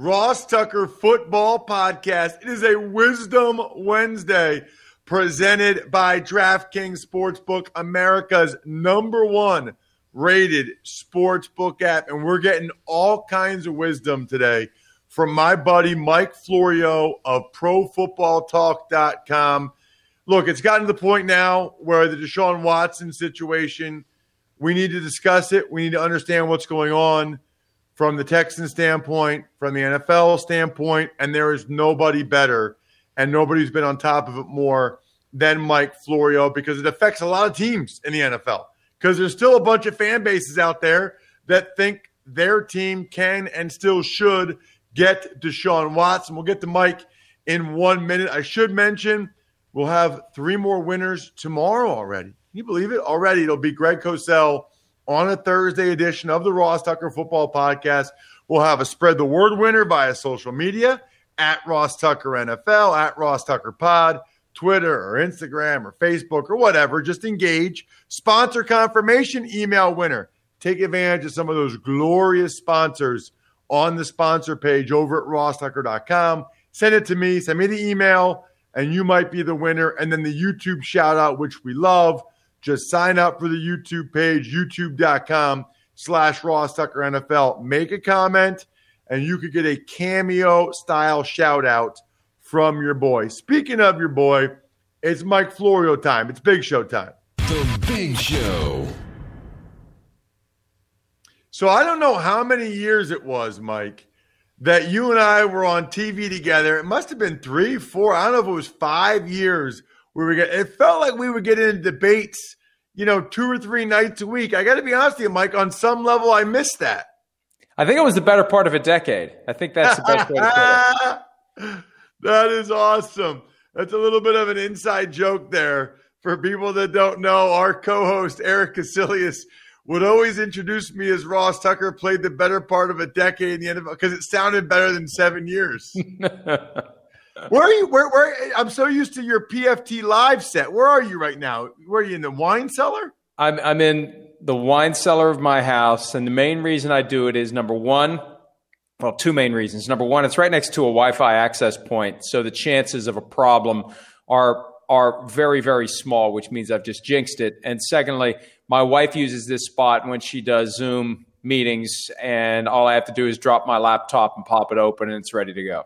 Ross Tucker Football Podcast. It is a Wisdom Wednesday presented by DraftKings Sportsbook, America's number one rated sportsbook app. And we're getting all kinds of wisdom today from my buddy Mike Florio of ProFootballTalk.com. Look, it's gotten to the point now where the Deshaun Watson situation – we need to discuss it. We need to understand what's going on from the Texan standpoint, from the NFL standpoint, and there is nobody better and nobody's been on top of it more than Mike Florio because it affects a lot of teams in the NFL. Because there's still a bunch of fan bases out there that think their team can and still should get Deshaun Watson. We'll get to Mike in one minute. I should mention we'll have three more winners tomorrow already Can you believe it? Already, it'll be Greg Cosell on a Thursday edition of the Ross Tucker Football Podcast. We'll have a spread the word winner via social media at Ross Tucker NFL, at Ross Tucker Pod, Twitter or Instagram or Facebook or whatever. Just engage. Sponsor confirmation email winner. Take advantage of some of those glorious sponsors on the sponsor page over at rosstucker.com. Send it to me. Send me the email, and you might be the winner. And then the YouTube shout out, which we love. Just sign up for the YouTube page, youtube.com slash Ross Tucker NFL. Make a comment, and you could get a cameo style shout out from your boy. Speaking of your boy, it's Mike Florio time. It's Big Show time. The Big Show. So I don't know how many years it was, Mike, that you and I were on TV together. It must have been three, four. I don't know if it was five years we were getting, it felt like we were getting into debates, you know, two or three nights a week. I got to be honest with you, Mike, on some level, I missed that. I think it was the better part of a decade. I think that's the best way to put it. that is awesome. That's a little bit of an inside joke there. For people that don't know, our co host, Erik Kuselias, would always introduce me as Ross Tucker played the better part of a decade in the NFL because it sounded better than seven years. Where are you? Where, where? I'm so used to your PFT live set. Where are you right now? Where are you in the wine cellar? I'm I'm in the wine cellar of my house, and the main reason I do it is number one. Well, two main reasons. Number one, it's right next to a Wi-Fi access point, so the chances of a problem are are very very small, which means I've just jinxed it. And secondly, my wife uses this spot when she does Zoom meetings, and all I have to do is drop my laptop and pop it open, and it's ready to go.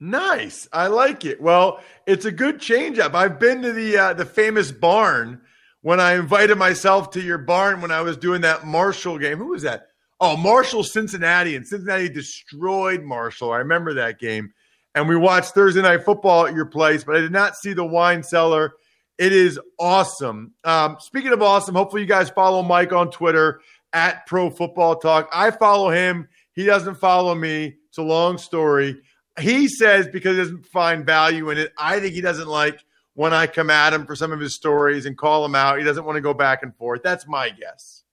Nice. I like it. Well, it's a good change up. I've been to the uh, the famous barn when I invited myself to your barn when I was doing that Marshall game. Who was that? Oh, Marshall Cincinnati and Cincinnati destroyed Marshall. I remember that game. And we watched Thursday night football at your place, but I did not see the wine cellar. It is awesome. Um, speaking of awesome, hopefully you guys follow Mike on Twitter at Pro Football Talk. I follow him. He doesn't follow me. It's a long story. He says because he doesn't find value in it. I think he doesn't like when I come at him for some of his stories and call him out. He doesn't want to go back and forth. That's my guess.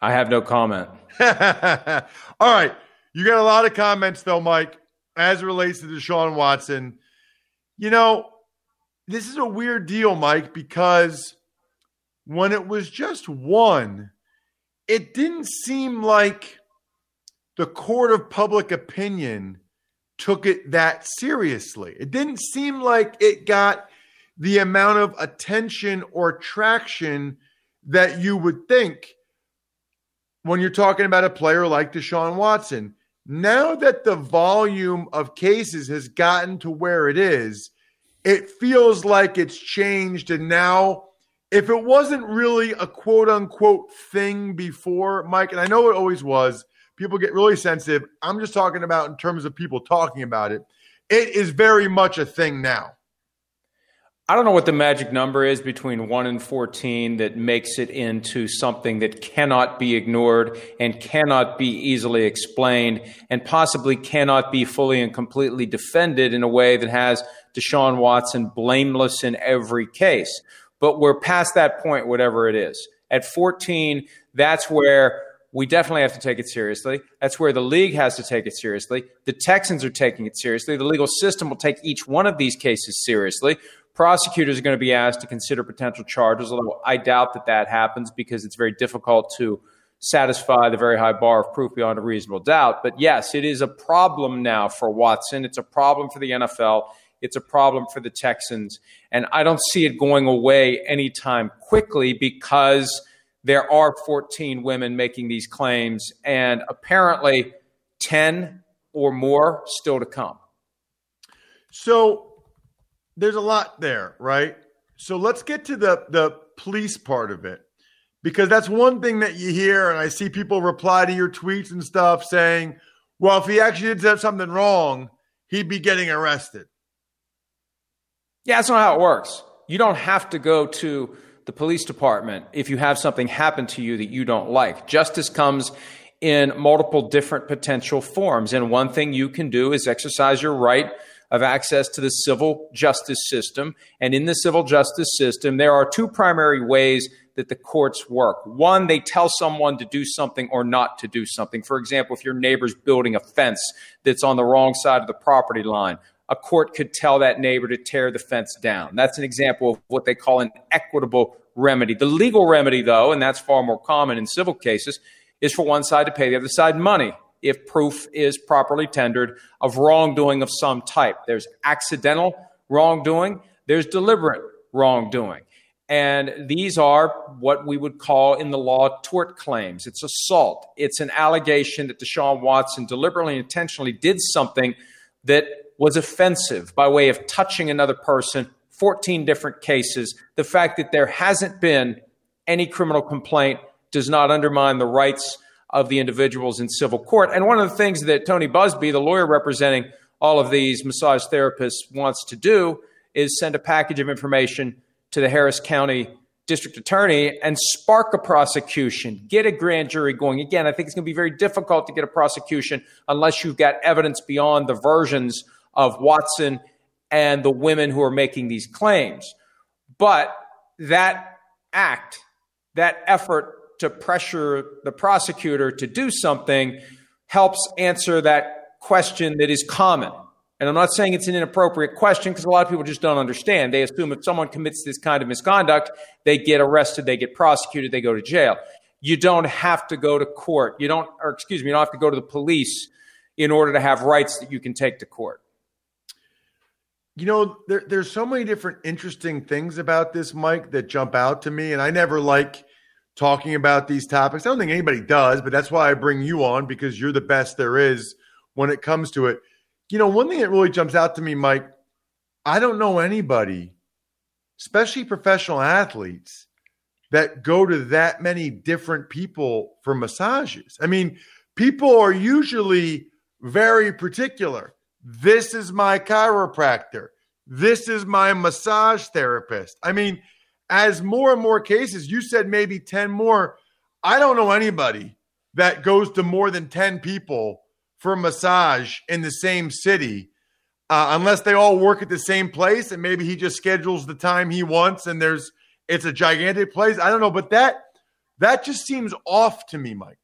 I have no comment. All right. You got a lot of comments, though, Mike, as it relates to Deshaun Watson. You know, this is a weird deal, Mike, because when it was just one, it didn't seem like the court of public opinion took it that seriously. It didn't seem like it got the amount of attention or traction that you would think when you're talking about a player like Deshaun Watson. Now that the volume of cases has gotten to where it is, it feels like it's changed. And now, if it wasn't really a quote unquote thing before, Mike, and I know it always was, people get really sensitive. I'm just talking about in terms of people talking about it. It is very much a thing now. I don't know what the magic number is between 1 and 14 that makes it into something that cannot be ignored and cannot be easily explained and possibly cannot be fully and completely defended in a way that has Deshaun Watson blameless in every case. But we're past that point, whatever it is. At 14, that's where we definitely have to take it seriously. That's where the league has to take it seriously. The Texans are taking it seriously. The legal system will take each one of these cases seriously prosecutors are going to be asked to consider potential charges, although I doubt that that happens because it's very difficult to satisfy the very high bar of proof beyond a reasonable doubt. But yes, it is a problem now for Watson. It's a problem for the NFL. It's a problem for the Texans. And I don't see it going away anytime quickly because there are 14 women making these claims and apparently 10 or more still to come. So there's a lot there, right? So let's get to the the police part of it. Because that's one thing that you hear, and I see people reply to your tweets and stuff saying, well, if he actually did something wrong, he'd be getting arrested. Yeah, that's not how it works. You don't have to go to the police department if you have something happen to you that you don't like. Justice comes in multiple different potential forms. And one thing you can do is exercise your right of access to the civil justice system. And in the civil justice system, there are two primary ways that the courts work. One, they tell someone to do something or not to do something. For example, if your neighbor's building a fence that's on the wrong side of the property line, a court could tell that neighbor to tear the fence down. That's an example of what they call an equitable remedy. The legal remedy, though, and that's far more common in civil cases, is for one side to pay the other side money if proof is properly tendered of wrongdoing of some type. There's accidental wrongdoing, there's deliberate wrongdoing. And these are what we would call in the law tort claims. It's assault. It's an allegation that Deshaun Watson deliberately and intentionally did something that was offensive by way of touching another person, 14 different cases. The fact that there hasn't been any criminal complaint does not undermine the rights of the individuals in civil court. And one of the things that Tony Buzbee, the lawyer representing all of these massage therapists, wants to do is send a package of information to the Harris County district attorney and spark a prosecution, get a grand jury going. Again, I think it's going to be very difficult to get a prosecution unless you've got evidence beyond the versions of Watson and the women who are making these claims. But that act, that effort to pressure the prosecutor to do something helps answer that question that is common. And I'm not saying it's an inappropriate question because a lot of people just don't understand. They assume if someone commits this kind of misconduct, they get arrested, they get prosecuted, they go to jail. You don't have to go to court. You don't, or excuse me, you don't have to go to the police in order to have rights that you can take to court. You know, there, there's so many different interesting things about this, Mike, that jump out to me. And I never like talking about these topics. I don't think anybody does, but that's why I bring you on because you're the best there is when it comes to it. You know, one thing that really jumps out to me, Mike, I don't know anybody, especially professional athletes, that go to that many different people for massages. I mean, people are usually very particular. This is my chiropractor. This is my massage therapist. I mean, as more and more cases, you said maybe 10 more. I don't know anybody that goes to more than 10 people for massage in the same city, uh, unless they all work at the same place and maybe he just schedules the time he wants and there's it's a gigantic place. I don't know, but that that just seems off to me, Mike.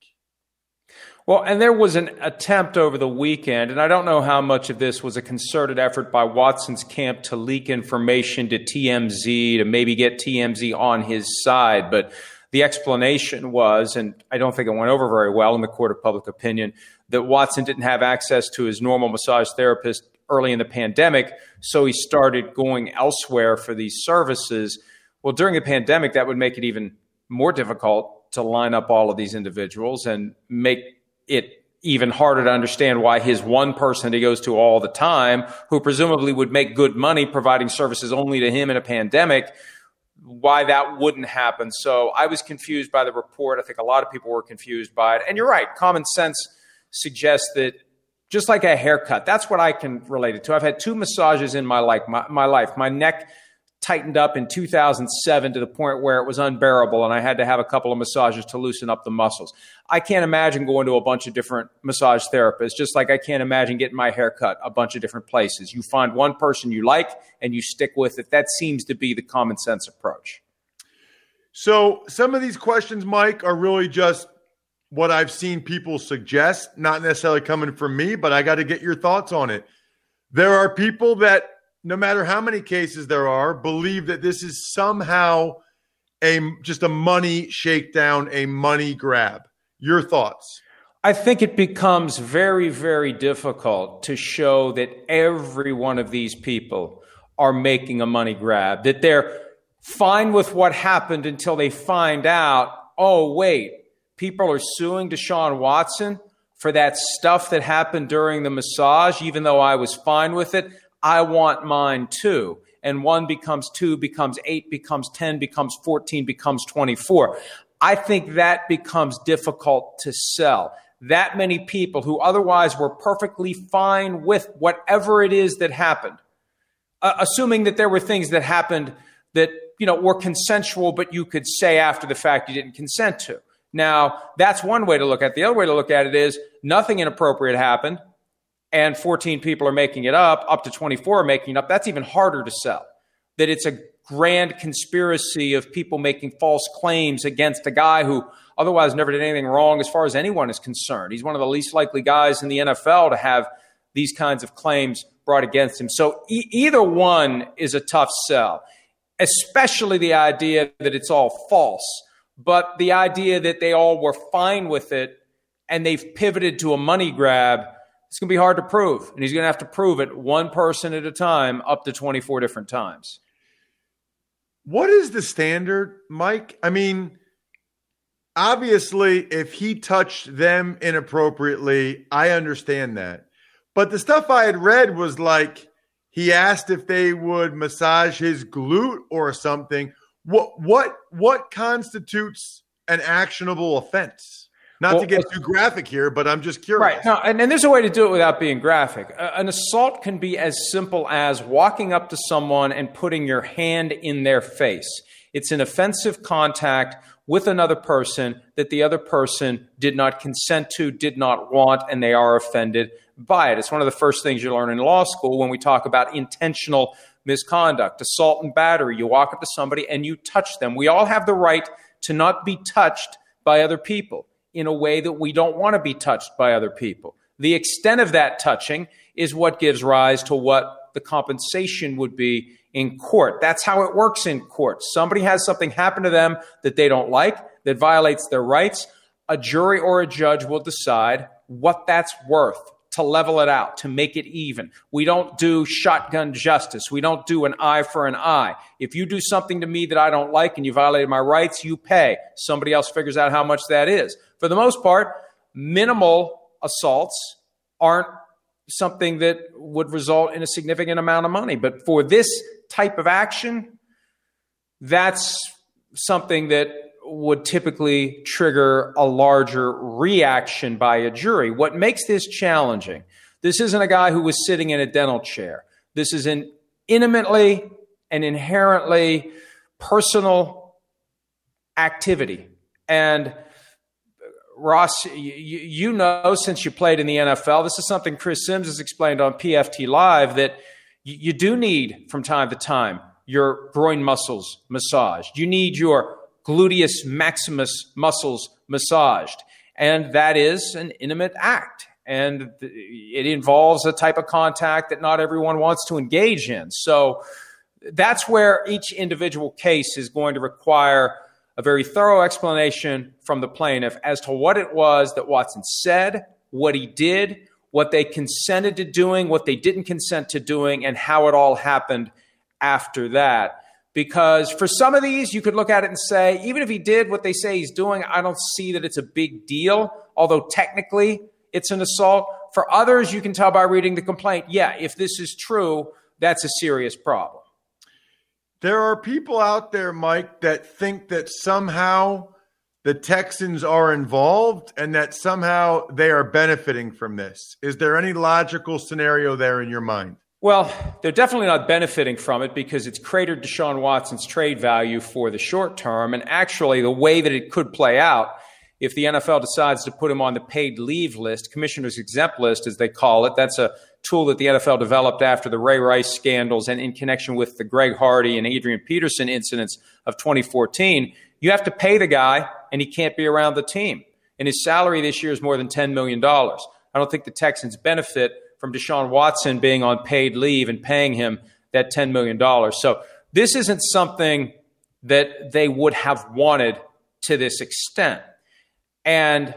Well, and there was an attempt over the weekend, and I don't know how much of this was a concerted effort by Watson's camp to leak information to TMZ to maybe get TMZ on his side, but the explanation was, and I don't think it went over very well in the court of public opinion, that Watson didn't have access to his normal massage therapist early in the pandemic, so he started going elsewhere for these services. Well, during the pandemic, that would make it even more difficult to line up all of these individuals and make it even harder to understand why his one person he goes to all the time, who presumably would make good money providing services only to him in a pandemic, why that wouldn't happen. So I was confused by the report. I think a lot of people were confused by it. And you're right, common sense suggests that just like a haircut, that's what I can relate it to. I've had two massages in my life. My, my life. My neck tightened up in 2007 to the point where it was unbearable and I had to have a couple of massages to loosen up the muscles. I can't imagine going to a bunch of different massage therapists, just like I can't imagine getting my hair cut a bunch of different places. You find one person you like and you stick with it. That seems to be the common sense approach. So, some of these questions, Mike, are really just what I've seen people suggest, not necessarily coming from me, but I got to get your thoughts on it. There are people that no matter how many cases there are, believe that this is somehow a just a money shakedown, a money grab. Your thoughts? I think it becomes very, very difficult to show that every one of these people are making a money grab, that they're fine with what happened until they find out, oh, wait, people are suing Deshaun Watson for that stuff that happened during the massage, even though I was fine with it. I want mine too. And one becomes two, becomes eight, becomes 10, becomes 14, becomes 24. I think that becomes difficult to sell. That many people who otherwise were perfectly fine with whatever it is that happened, uh, assuming that there were things that happened that you know were consensual, but you could say after the fact you didn't consent to. Now, that's one way to look at it. The other way to look at it is nothing inappropriate happened and 14 people are making it up, up to 24 are making it up, that's even harder to sell. That it's a grand conspiracy of people making false claims against a guy who otherwise never did anything wrong as far as anyone is concerned. He's one of the least likely guys in the NFL to have these kinds of claims brought against him. So e- either one is a tough sell, especially the idea that it's all false, but the idea that they all were fine with it and they've pivoted to a money grab it's going to be hard to prove. And he's going to have to prove it one person at a time up to 24 different times. What is the standard, Mike? I mean, obviously, if he touched them inappropriately, I understand that. But the stuff I had read was like he asked if they would massage his glute or something. What what what constitutes an actionable offense? Not well, to get too graphic here, but I'm just curious. Right. No, and, and there's a way to do it without being graphic. Uh, an assault can be as simple as walking up to someone and putting your hand in their face. It's an offensive contact with another person that the other person did not consent to, did not want, and they are offended by it. It's one of the first things you learn in law school when we talk about intentional misconduct, assault and battery. You walk up to somebody and you touch them. We all have the right to not be touched by other people in a way that we don't want to be touched by other people. The extent of that touching is what gives rise to what the compensation would be in court. That's how it works in court. Somebody has something happen to them that they don't like, that violates their rights. A jury or a judge will decide what that's worth to level it out, to make it even. We don't do shotgun justice. We don't do an eye for an eye. If you do something to me that I don't like and you violated my rights, you pay. Somebody else figures out how much that is. For the most part, minimal assaults aren't something that would result in a significant amount of money. But for this type of action, that's something that would typically trigger a larger reaction by a jury. What makes this challenging? This isn't a guy who was sitting in a dental chair. This is an intimately and inherently personal activity. And uh, Ross, you, you, know since you played in the NFL, this is something Chris Sims has explained on PFT Live that you, you do need from time to time your groin muscles massaged. You need your gluteus maximus muscles massaged. and that is an intimate act. And it involves a type of contact that not everyone wants to engage in. So that's where each individual case is going to require a very thorough explanation from the plaintiff as to what it was that Watson said, what he did, what they consented to doing, what they didn't consent to doing, and how it all happened after that. Because for some of these, you could look at it and say, even if he did what they say he's doing, I don't see that it's a big deal, although technically it's an assault. For others, you can tell by reading the complaint, yeah, if this is true, that's a serious problem. There are people out there, Mike, that think that somehow the Texans are involved and that somehow they are benefiting from this. Is there any logical scenario there in your mind? Well, they're definitely not benefiting from it because it's cratered Deshaun Watson's trade value for the short term. And actually, the way that it could play out if the NFL decides to put him on the paid leave list, commissioner's exempt list, as they call it, that's a tool that the NFL developed after the Ray Rice scandals and in connection with the Greg Hardy and Adrian Peterson incidents of 2014. You have to pay the guy, and he can't be around the team. And his salary this year is more than $10 million. I don't think the Texans benefit from Deshaun Watson being on paid leave and paying him that $10 million. So this isn't something that they would have wanted to this extent. And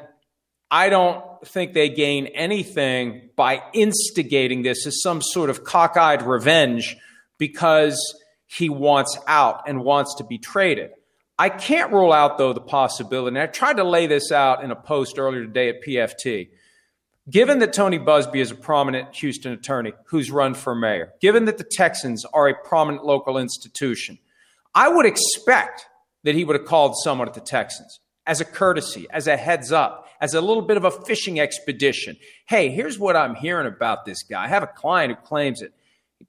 I don't think they gain anything by instigating this as some sort of cockeyed revenge because he wants out and wants to be traded. I can't rule out, though, the possibility, and I tried to lay this out in a post earlier today at PFT. Given that Tony Buzbee is a prominent Houston attorney who's run for mayor, given that the Texans are a prominent local institution, I would expect that he would have called someone at the Texans as a courtesy, as a heads up, as a little bit of a fishing expedition. Hey, here's what I'm hearing about this guy. I have a client who claims it. He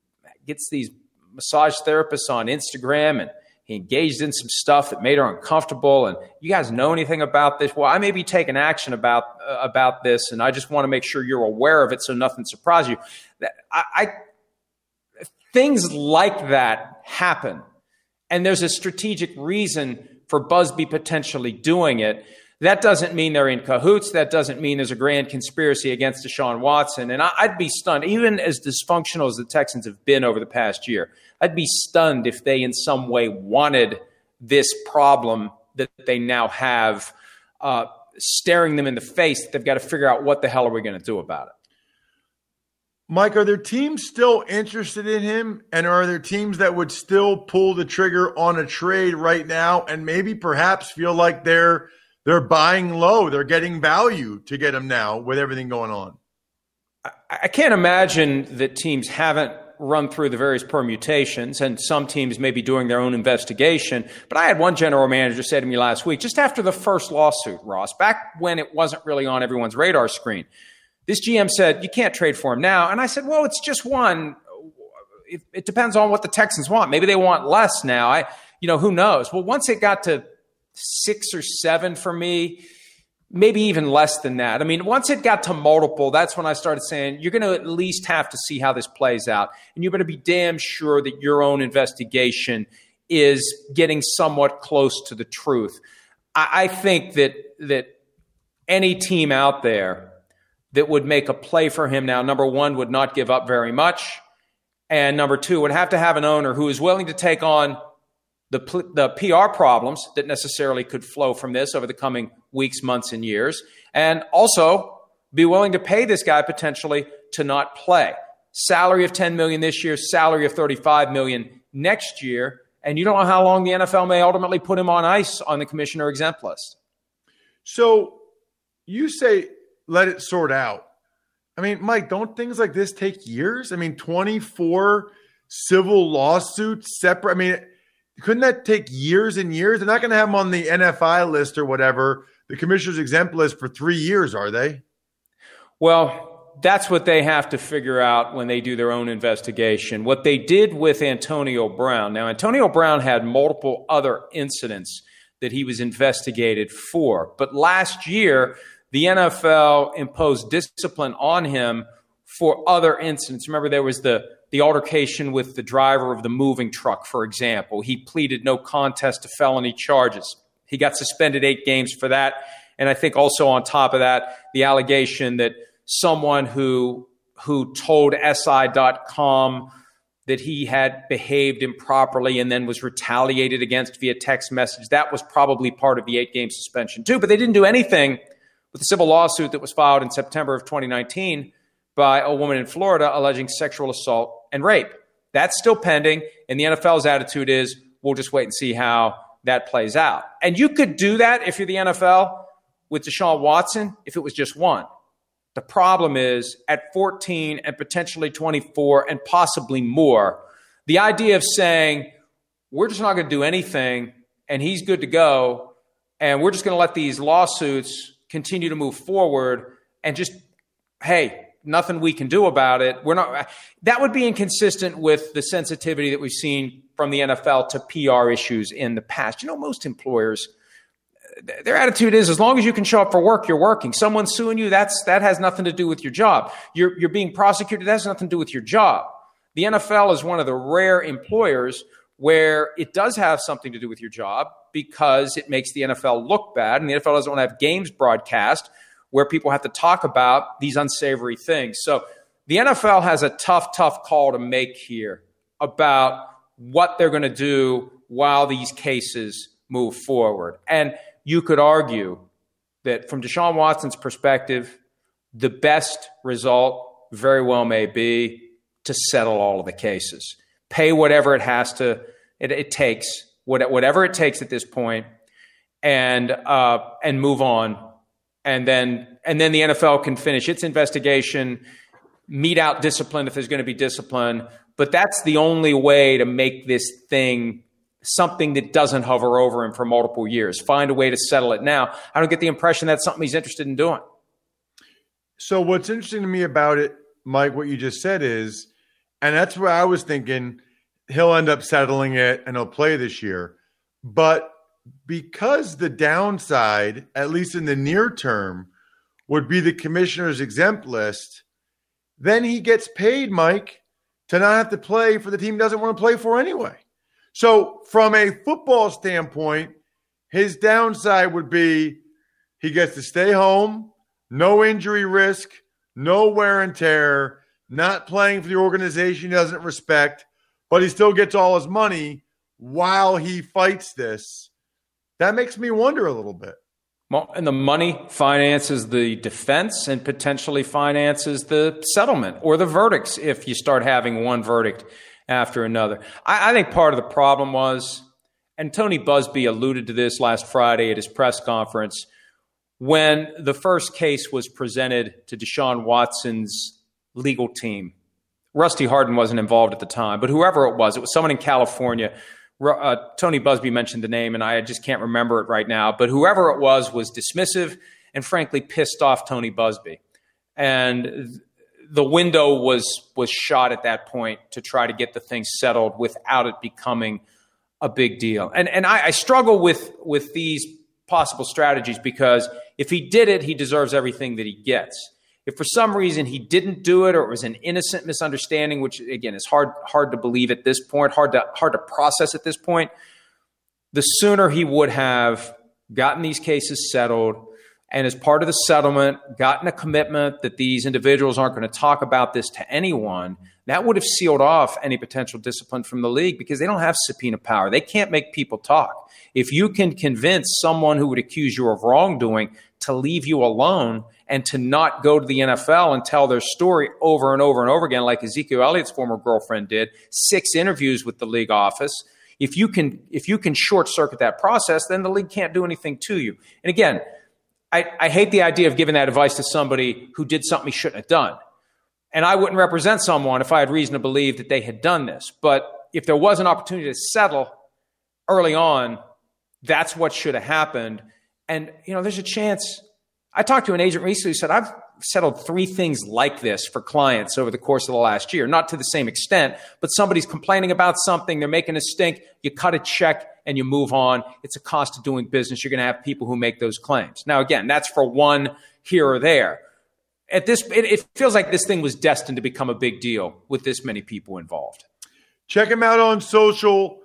gets these massage therapists on Instagram and he engaged in some stuff that made her uncomfortable. And you guys know anything about this? Well, I may be taking action about uh, about this, and I just want to make sure you're aware of it, so nothing surprises you. I, I things like that happen, and there's a strategic reason for Buzbee potentially doing it. That doesn't mean they're in cahoots. That doesn't mean there's a grand conspiracy against Deshaun Watson. And I'd be stunned, even as dysfunctional as the Texans have been over the past year. I'd be stunned if they in some way wanted this problem that they now have uh, staring them in the face. They've got to figure out what the hell are we going to do about it. Mike, are there teams still interested in him? And are there teams that would still pull the trigger on a trade right now and maybe perhaps feel like they're they're buying low, they're getting value to get him now with everything going on? I can't imagine that teams haven't run through the various permutations, and some teams may be doing their own investigation. But I had one general manager say to me last week, just after the first lawsuit, Ross, back when it wasn't really on everyone's radar screen, this GM said, You can't trade for him now. And I said, Well, it's just one. It, it depends on what the Texans want. Maybe they want less now. I, you know, who knows? Well, once it got to six or seven for me, maybe even less than that. I mean, once it got to multiple, that's when I started saying, you're going to at least have to see how this plays out. And you better be damn sure that your own investigation is getting somewhat close to the truth. I, I think that, that any team out there that would make a play for him now, number one, would not give up very much. And number two, would have to have an owner who is willing to take on the, the PR problems that necessarily could flow from this over the coming weeks, months, and years, and also be willing to pay this guy potentially to not play. Salary of 10 million this year, salary of 35 million next year, and you don't know how long the NFL may ultimately put him on ice on the commissioner exempt list. So you say let it sort out. I mean, Mike, don't things like this take years? I mean, 24 civil lawsuits separate. I mean, couldn't that take years and years? They're not going to have them on the NFI list or whatever, the commissioner's exempt list for three years, are they? Well, that's what they have to figure out when they do their own investigation. What they did with Antonio Brown. Now, Antonio Brown had multiple other incidents that he was investigated for. But last year, the NFL imposed discipline on him for other incidents. Remember, there was the the altercation with the driver of the moving truck, for example. He pleaded no contest to felony charges. He got suspended eight games for that. And I think also on top of that, the allegation that someone who who told SI.com that he had behaved improperly and then was retaliated against via text message. That was probably part of the eight game suspension, too. But they didn't do anything with the civil lawsuit that was filed in September of 2019 by a woman in Florida alleging sexual assault and rape. That's still pending. And the NFL's attitude is we'll just wait and see how that plays out. And you could do that if you're the NFL with Deshaun Watson if it was just one. The problem is at 14 and potentially 24 and possibly more, the idea of saying, we're just not going to do anything and he's good to go, and we're just going to let these lawsuits continue to move forward and just, hey, nothing we can do about it. We're not, that would be inconsistent with the sensitivity that we've seen from the NFL to PR issues in the past. You know, most employers, their attitude is as long as you can show up for work, you're working. Someone suing you, that's that has nothing to do with your job. You're you're being prosecuted, that has nothing to do with your job. The NFL is one of the rare employers where it does have something to do with your job because it makes the NFL look bad, and the NFL doesn't want to have games broadcast where people have to talk about these unsavory things. So the NFL has a tough, tough call to make here about what they're going to do while these cases move forward. And you could argue that from Deshaun Watson's perspective, the best result very well may be to settle all of the cases, pay whatever it has to, it, it takes, whatever it takes at this point, and uh, and move on, and then and then the NFL can finish its investigation, mete out discipline if there's going to be discipline. But that's the only way to make this thing something that doesn't hover over him for multiple years. Find a way to settle it now. I don't get the impression that's something he's interested in doing. So, what's interesting to me about it, Mike, what you just said is, and that's where I was thinking he'll end up settling it and he'll play this year. But because the downside, at least in the near term, would be the commissioner's exempt list, then he gets paid, Mike, to not have to play for the team he doesn't want to play for anyway. So, from a football standpoint, his downside would be he gets to stay home, no injury risk, no wear and tear, not playing for the organization he doesn't respect, but he still gets all his money while he fights this. That makes me wonder a little bit. Well, and the money finances the defense and potentially finances the settlement or the verdicts if you start having one verdict after another. I, I think part of the problem was, and Tony Buzbee alluded to this last Friday at his press conference, when the first case was presented to Deshaun Watson's legal team. Rusty Hardin wasn't involved at the time, but whoever it was, it was someone in California. Uh, Tony Buzbee mentioned the name, and I just can't remember it right now. But whoever it was was dismissive and frankly pissed off Tony Buzbee, And the window was was shot at that point to try to get the thing settled without it becoming a big deal. And and I, I struggle with with these possible strategies because if he did it, he deserves everything that he gets. If for some reason he didn't do it or it was an innocent misunderstanding, which again is hard hard to believe at this point, hard to hard to process at this point, the sooner he would have gotten these cases settled and as part of the settlement, gotten a commitment that these individuals aren't going to talk about this to anyone, that would have sealed off any potential discipline from the league because they don't have subpoena power. They can't make people talk. If you can convince someone who would accuse you of wrongdoing to leave you alone and to not go to the NFL and tell their story over and over and over again, like Ezekiel Elliott's former girlfriend did, six interviews with the league office. If you can, if you can short circuit that process, then the league can't do anything to you. And again, I, I hate the idea of giving that advice to somebody who did something he shouldn't have done. And I wouldn't represent someone if I had reason to believe that they had done this. But if there was an opportunity to settle early on, that's what should have happened. And, you know, there's a chance. I talked to an agent recently who said, I've settled three things like this for clients over the course of the last year. Not to the same extent, but somebody's complaining about something, they're making a stink, you cut a check and you move on. It's a cost of doing business. You're going to have people who make those claims. Now, again, that's for one here or there. At this, it, it feels like this thing was destined to become a big deal with this many people involved. Check him out on social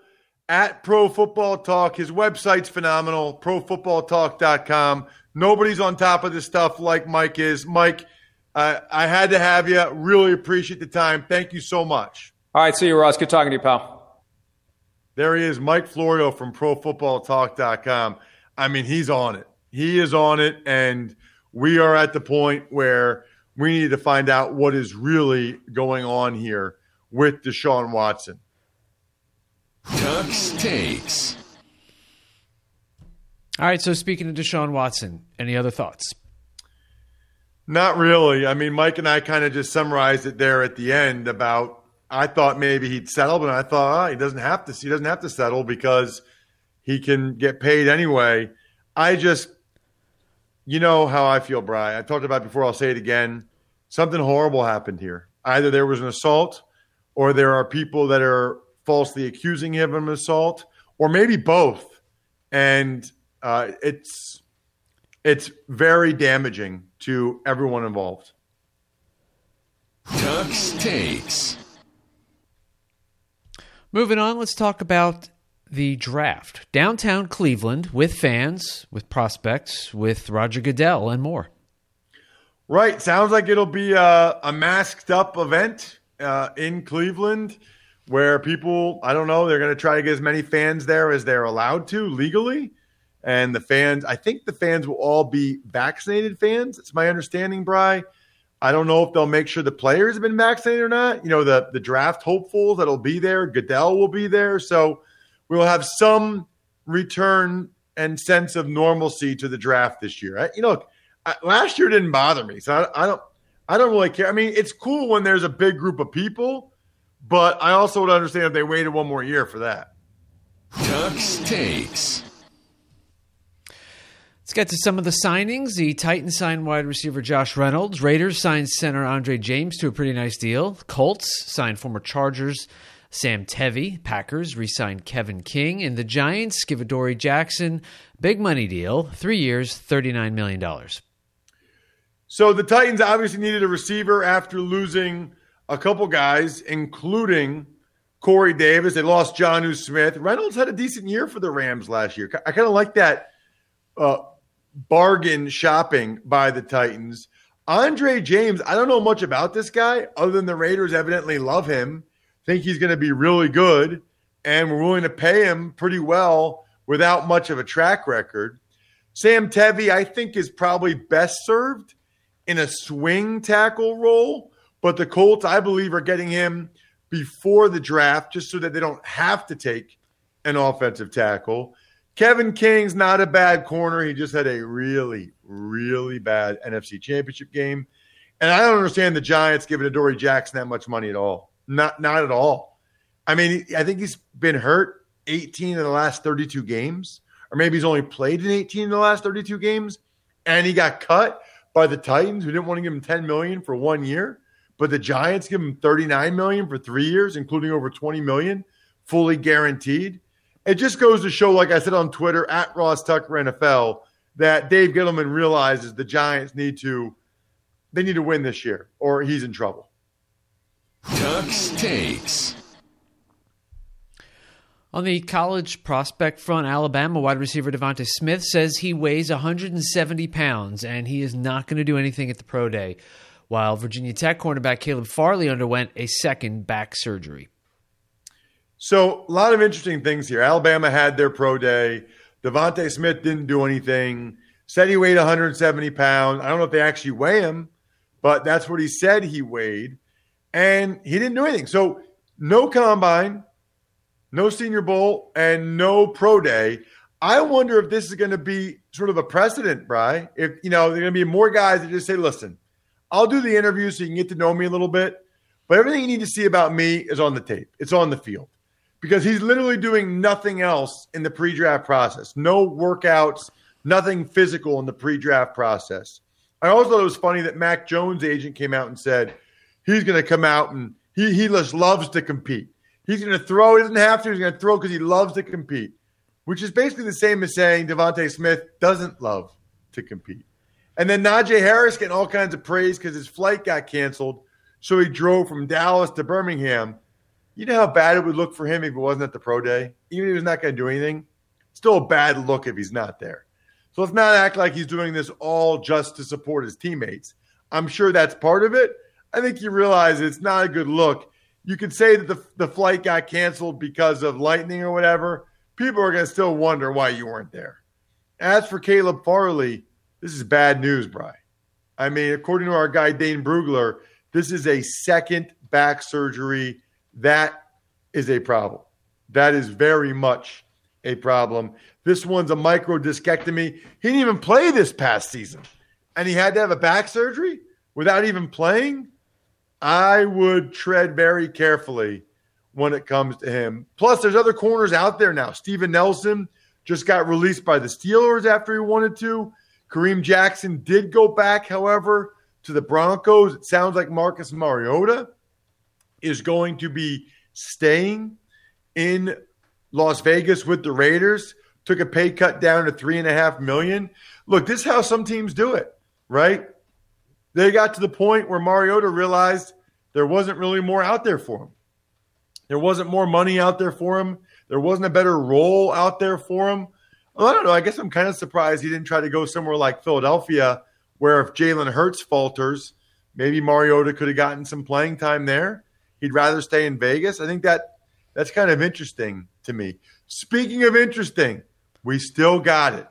at Pro Football Talk. His website's phenomenal, profootballtalk.com. Nobody's on top of this stuff like Mike is. Mike, uh, I had to have you. Really appreciate the time. Thank you so much. All right, see you, Ross. Good talking to you, pal. There he is, Mike Florio from ProFootballTalk.com. I mean, he's on it. He is on it, and we are at the point where we need to find out what is really going on here with Deshaun Watson. Tux takes. All right. So speaking of Deshaun Watson, any other thoughts? Not really. I mean, Mike and I kind of just summarized it there at the end about I thought maybe he'd settle, but I thought oh, he doesn't have to. He doesn't have to settle because he can get paid anyway. I just, you know how I feel, Brian. I talked about before. I'll say it again. Something horrible happened here. Either there was an assault, or there are people that are falsely accusing him of an assault, or maybe both. And uh, it's it's very damaging to everyone involved. Tux takes. Moving on, let's talk about the draft. Downtown Cleveland with fans, with prospects, with Roger Goodell, and more. Right. Sounds like it'll be a, a masked up event uh, in Cleveland where people, I don't know, they're going to try to get as many fans there as they're allowed to legally. And the fans, I think the fans will all be vaccinated fans. It's my understanding, Bry. I don't know if they'll make sure the players have been vaccinated or not. You know, the, the draft hopefuls that'll be there, Goodell will be there. So we'll have some return and sense of normalcy to the draft this year. I, you know, I, last year didn't bother me, so I, I don't. I don't really care. I mean, it's cool when there's a big group of people, but I also would understand if they waited one more year for that. Tux takes. Let's get to some of the signings. The Titans signed wide receiver Josh Reynolds. Raiders signed center Andre James to a pretty nice deal. Colts signed former Chargers Sam Tevi. Packers re signed Kevin King. And the Giants give Adoree Jackson big money deal, three years, $39 million. So the Titans obviously needed a receiver after losing a couple guys, including Corey Davis. They lost Jonnu Smith. Reynolds had a decent year for the Rams last year. I kind of like that uh, bargain shopping by the Titans. Andre James, I don't know much about this guy other than the Raiders evidently love him, think he's going to be really good, and we're willing to pay him pretty well without much of a track record. Sam Tevi, I think, is probably best served in a swing tackle role, but the Colts, I believe, are getting him before the draft just so that they don't have to take an offensive tackle. Kevin King's not a bad corner. He just had a really, really bad NFC championship game. And I don't understand the Giants giving Adoree Jackson that much money at all. Not not at all. I mean, I think he's been hurt 18 in the last 32 games, or maybe he's only played in 18 in the last 32 games, and he got cut by the Titans who didn't want to give him 10 million for one year, but the Giants give him 39 million for three years, including over 20 million fully guaranteed it just goes to show, like I said on Twitter at Ross Tucker NFL, that Dave Gettleman realizes the Giants need to they need to win this year, or he's in trouble. Tux takes. On the college prospect front, Alabama wide receiver DeVonta Smith says he weighs 170 pounds and he is not going to do anything at the pro day, while Virginia Tech cornerback Caleb Farley underwent a second back surgery. So a lot of interesting things here. Alabama had their pro day. DeVonta Smith didn't do anything. Said he weighed 170 pounds. I don't know if they actually weigh him, but that's what he said he weighed. And he didn't do anything. So no combine, no senior bowl, and no pro day. I wonder if this is going to be sort of a precedent, Bry. If you know, there are going to be more guys that just say, listen, I'll do the interview so you can get to know me a little bit. But everything you need to see about me is on the tape. It's on the field because he's literally doing nothing else in the pre-draft process. No workouts, nothing physical in the pre-draft process. I also thought it was funny that Mac Jones' agent came out and said he's going to come out and he he just loves to compete. He's going to throw. He doesn't have to. He's going to throw because he loves to compete, which is basically the same as saying DeVonta Smith doesn't love to compete. And then Najee Harris getting all kinds of praise because his flight got canceled, so he drove from Dallas to Birmingham you know how bad it would look for him if he wasn't at the pro day? Even if he's not going to do anything, still a bad look if he's not there. So let's not act like he's doing this all just to support his teammates. I'm sure that's part of it. I think you realize it's not a good look. You could say that the, the flight got canceled because of lightning or whatever. People are going to still wonder why you weren't there. As for Caleb Farley, this is bad news, Bry. I mean, according to our guy Dane Brugler, this is a second back surgery. That is a problem. That is very much a problem. This one's a micro discectomy. He didn't even play this past season, and he had to have a back surgery without even playing. I would tread very carefully when it comes to him. Plus, there's other corners out there now. Steven Nelson just got released by the Steelers after he wanted to. Kareem Jackson did go back, however, to the Broncos. It sounds like Marcus Mariota is going to be staying in Las Vegas with the Raiders. Took a pay cut down to three and a half million. Look, this is how some teams do it, right? They got to the point where Mariota realized there wasn't really more out there for him. There wasn't more money out there for him. There wasn't a better role out there for him. Well, I don't know. I guess I'm kind of surprised he didn't try to go somewhere like Philadelphia, where if Jalen Hurts falters, maybe Mariota could have gotten some playing time there. He'd rather stay in Vegas. I think that that's kind of interesting to me. Speaking of interesting, we still got it.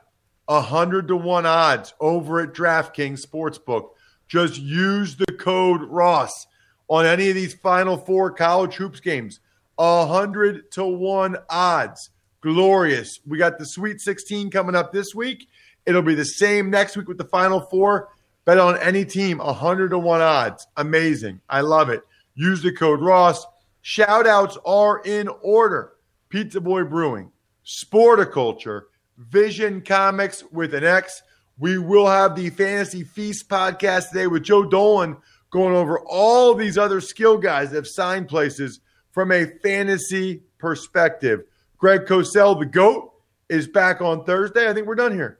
A hundred to one odds over at DraftKings Sportsbook. Just use the code Ross on any of these Final Four college hoops games. A hundred to one odds. Glorious. We got the Sweet 16 coming up this week. It'll be the same next week with the Final Four. Bet on any team, a hundred to one odds. Amazing. I love it. Use the code Ross. Shout outs are in order. Pizza Boy Brewing, Sporticulture, Vision Comics with an X. We will have the Fantasy Feast podcast today with Joe Dolan going over all these other skill guys that have signed places from a fantasy perspective. Greg Cosell, the GOAT, is back on Thursday. I think we're done here.